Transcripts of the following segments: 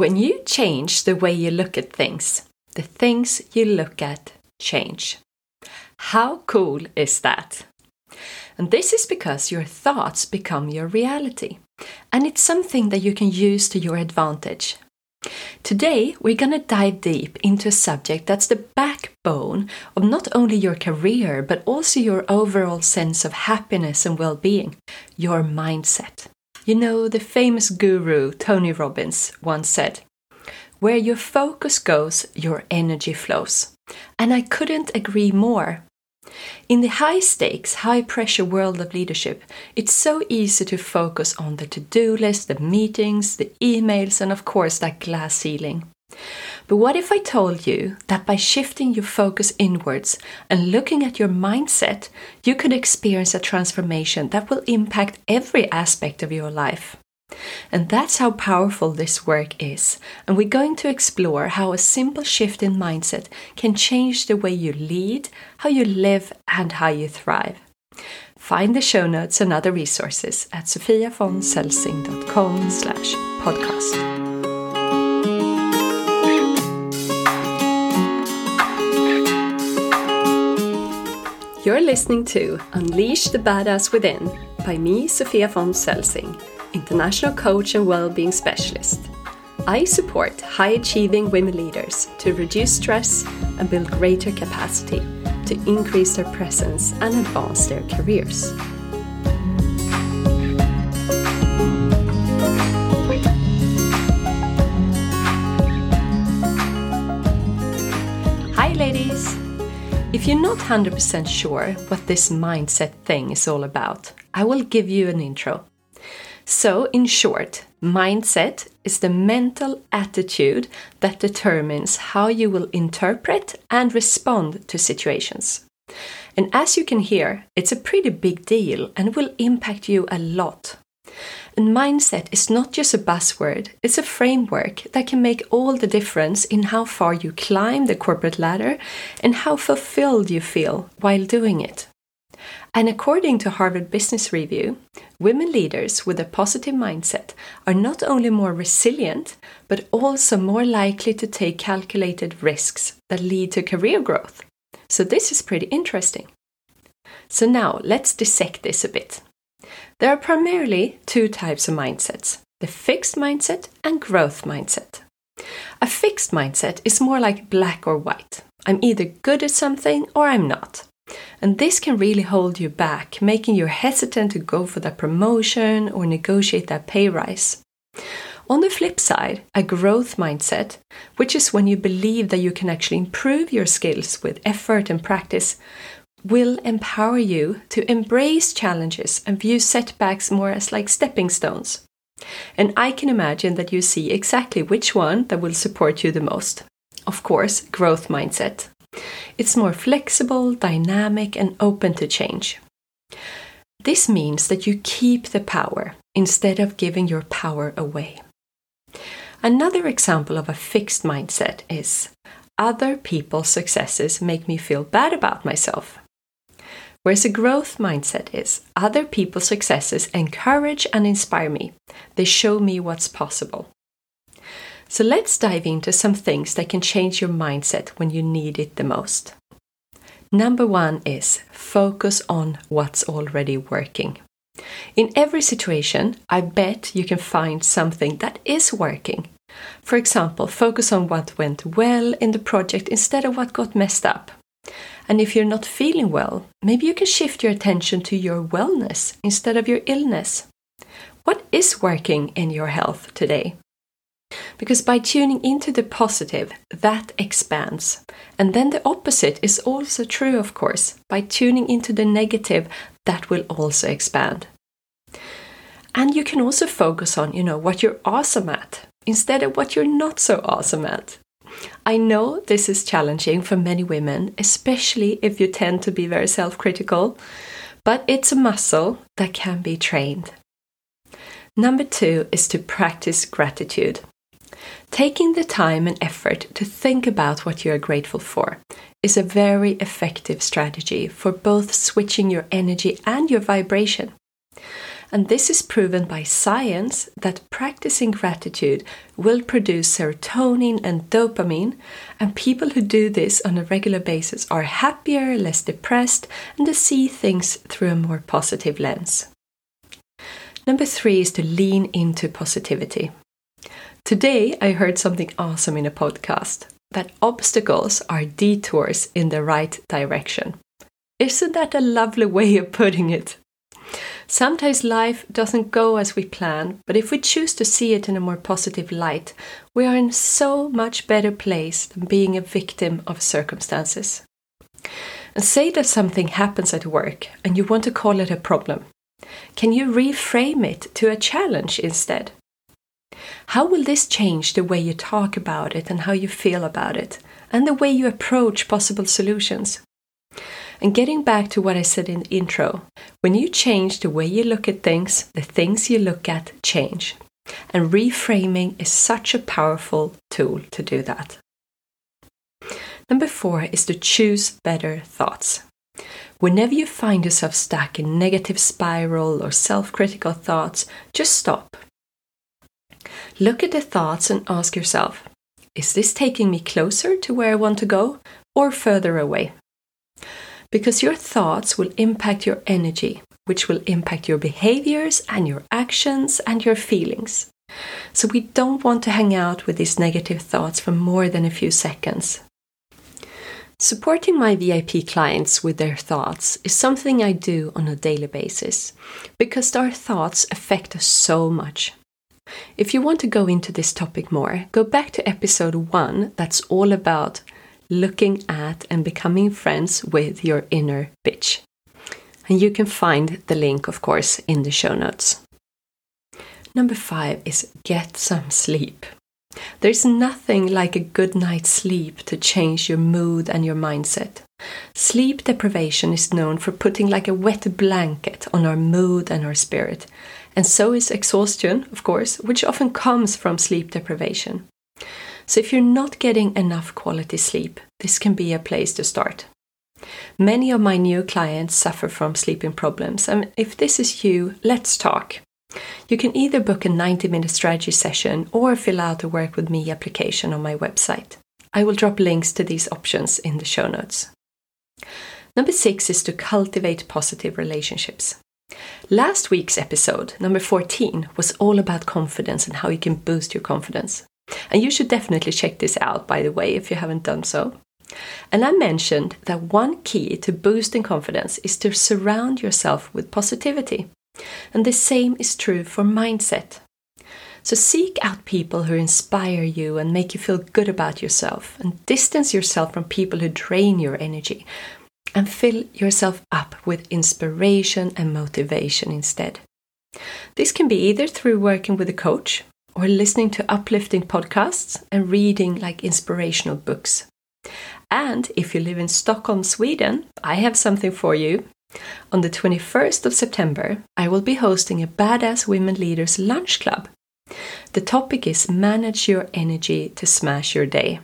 When you change the way you look at things, the things you look at change. How cool is that? And this is because your thoughts become your reality. And it's something that you can use to your advantage. Today, we're going to dive deep into a subject that's the backbone of not only your career, but also your overall sense of happiness and well being your mindset. You know, the famous guru Tony Robbins once said, Where your focus goes, your energy flows. And I couldn't agree more. In the high stakes, high pressure world of leadership, it's so easy to focus on the to do list, the meetings, the emails, and of course that glass ceiling. But what if I told you that by shifting your focus inwards and looking at your mindset, you could experience a transformation that will impact every aspect of your life? And that's how powerful this work is. And we're going to explore how a simple shift in mindset can change the way you lead, how you live, and how you thrive. Find the show notes and other resources at sofiavoncelsing.com slash podcast. You're listening to Unleash the Badass Within by me, Sofia von Celsing international coach and well-being specialist. I support high-achieving women leaders to reduce stress and build greater capacity to increase their presence and advance their careers. If you're not 100% sure what this mindset thing is all about, I will give you an intro. So, in short, mindset is the mental attitude that determines how you will interpret and respond to situations. And as you can hear, it's a pretty big deal and will impact you a lot. And mindset is not just a buzzword, it's a framework that can make all the difference in how far you climb the corporate ladder and how fulfilled you feel while doing it. And according to Harvard Business Review, women leaders with a positive mindset are not only more resilient, but also more likely to take calculated risks that lead to career growth. So, this is pretty interesting. So, now let's dissect this a bit. There are primarily two types of mindsets the fixed mindset and growth mindset. A fixed mindset is more like black or white. I'm either good at something or I'm not. And this can really hold you back, making you hesitant to go for that promotion or negotiate that pay rise. On the flip side, a growth mindset, which is when you believe that you can actually improve your skills with effort and practice, will empower you to embrace challenges and view setbacks more as like stepping stones. And I can imagine that you see exactly which one that will support you the most. Of course, growth mindset. It's more flexible, dynamic, and open to change. This means that you keep the power instead of giving your power away. Another example of a fixed mindset is other people's successes make me feel bad about myself. Whereas a growth mindset is other people's successes encourage and inspire me, they show me what's possible. So let's dive into some things that can change your mindset when you need it the most. Number one is focus on what's already working. In every situation, I bet you can find something that is working. For example, focus on what went well in the project instead of what got messed up. And if you're not feeling well, maybe you can shift your attention to your wellness instead of your illness. What is working in your health today? Because by tuning into the positive, that expands. And then the opposite is also true, of course. By tuning into the negative, that will also expand. And you can also focus on, you know, what you're awesome at instead of what you're not so awesome at. I know this is challenging for many women, especially if you tend to be very self critical, but it's a muscle that can be trained. Number two is to practice gratitude. Taking the time and effort to think about what you are grateful for is a very effective strategy for both switching your energy and your vibration. And this is proven by science that practicing gratitude will produce serotonin and dopamine, and people who do this on a regular basis are happier, less depressed, and they see things through a more positive lens. Number three is to lean into positivity. Today, I heard something awesome in a podcast that obstacles are detours in the right direction. Isn't that a lovely way of putting it? Sometimes life doesn't go as we plan, but if we choose to see it in a more positive light, we are in so much better place than being a victim of circumstances. And say that something happens at work and you want to call it a problem. Can you reframe it to a challenge instead? How will this change the way you talk about it and how you feel about it, and the way you approach possible solutions? And getting back to what I said in the intro, when you change the way you look at things, the things you look at change. And reframing is such a powerful tool to do that. Number four is to choose better thoughts. Whenever you find yourself stuck in negative spiral or self-critical thoughts, just stop. Look at the thoughts and ask yourself, is this taking me closer to where I want to go or further away? Because your thoughts will impact your energy, which will impact your behaviors and your actions and your feelings. So we don't want to hang out with these negative thoughts for more than a few seconds. Supporting my VIP clients with their thoughts is something I do on a daily basis because our thoughts affect us so much. If you want to go into this topic more, go back to episode 1 that's all about looking at and becoming friends with your inner bitch. And you can find the link, of course, in the show notes. Number five is get some sleep. There's nothing like a good night's sleep to change your mood and your mindset. Sleep deprivation is known for putting like a wet blanket on our mood and our spirit. And so is exhaustion, of course, which often comes from sleep deprivation. So if you're not getting enough quality sleep, this can be a place to start. Many of my new clients suffer from sleeping problems, and if this is you, let's talk. You can either book a 90 minute strategy session or fill out a Work With Me application on my website. I will drop links to these options in the show notes. Number six is to cultivate positive relationships. Last week's episode, number 14, was all about confidence and how you can boost your confidence. And you should definitely check this out, by the way, if you haven't done so. And I mentioned that one key to boosting confidence is to surround yourself with positivity. And the same is true for mindset. So seek out people who inspire you and make you feel good about yourself, and distance yourself from people who drain your energy, and fill yourself up with inspiration and motivation instead. This can be either through working with a coach or listening to uplifting podcasts and reading like inspirational books. And if you live in Stockholm, Sweden, I have something for you. On the 21st of September, I will be hosting a Badass Women Leaders Lunch Club. The topic is Manage Your Energy to Smash Your Day.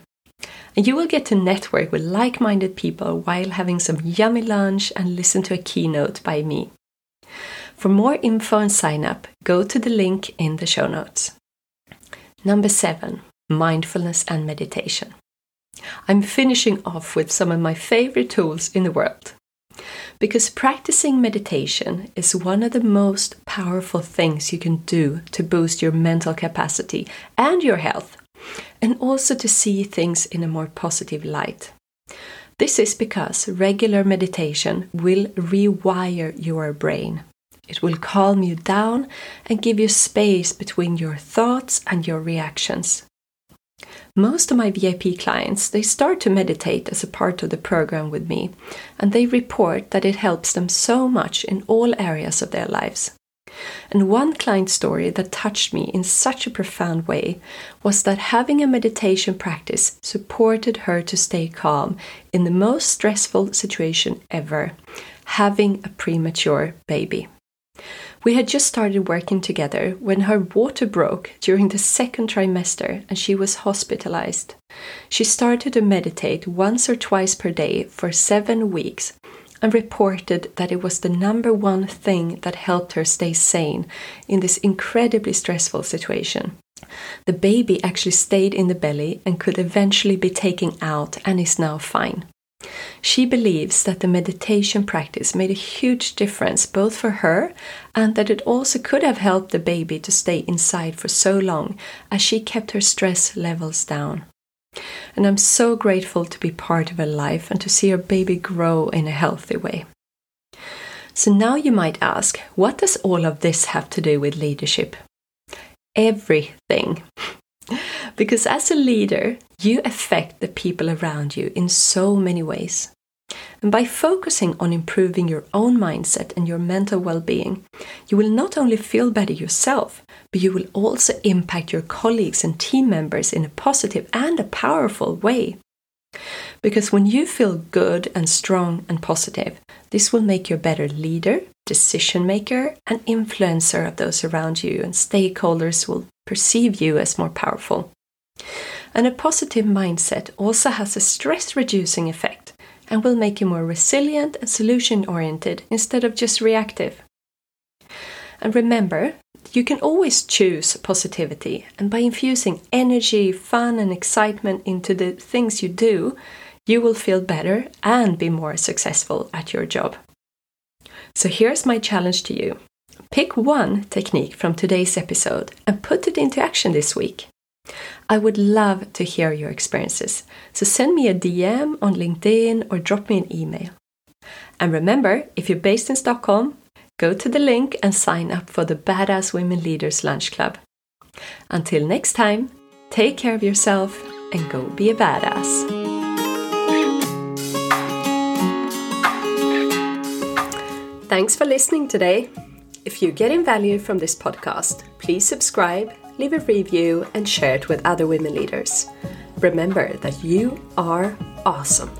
And you will get to network with like minded people while having some yummy lunch and listen to a keynote by me. For more info and sign up, go to the link in the show notes. Number seven, mindfulness and meditation. I'm finishing off with some of my favorite tools in the world. Because practicing meditation is one of the most powerful things you can do to boost your mental capacity and your health, and also to see things in a more positive light. This is because regular meditation will rewire your brain. It will calm you down and give you space between your thoughts and your reactions. Most of my VIP clients, they start to meditate as a part of the program with me, and they report that it helps them so much in all areas of their lives. And one client story that touched me in such a profound way was that having a meditation practice supported her to stay calm in the most stressful situation ever having a premature baby. We had just started working together when her water broke during the second trimester and she was hospitalized. She started to meditate once or twice per day for seven weeks, and reported that it was the number one thing that helped her stay sane in this incredibly stressful situation. The baby actually stayed in the belly and could eventually be taken out and is now fine. She believes that the meditation practice made a huge difference both for her and that it also could have helped the baby to stay inside for so long as she kept her stress levels down. And I'm so grateful to be part of her life and to see her baby grow in a healthy way. So now you might ask, what does all of this have to do with leadership? Everything. Because as a leader, you affect the people around you in so many ways. And by focusing on improving your own mindset and your mental well being, you will not only feel better yourself, but you will also impact your colleagues and team members in a positive and a powerful way. Because when you feel good and strong and positive, this will make you a better leader, decision maker, and influencer of those around you, and stakeholders will perceive you as more powerful. And a positive mindset also has a stress reducing effect and will make you more resilient and solution oriented instead of just reactive. And remember, you can always choose positivity, and by infusing energy, fun, and excitement into the things you do, you will feel better and be more successful at your job. So here's my challenge to you pick one technique from today's episode and put it into action this week. I would love to hear your experiences, so send me a DM on LinkedIn or drop me an email. And remember, if you're based in Stockholm, go to the link and sign up for the Badass Women Leaders Lunch Club. Until next time, take care of yourself and go be a badass. Thanks for listening today. If you're getting value from this podcast, please subscribe leave a review, and share it with other women leaders. Remember that you are awesome.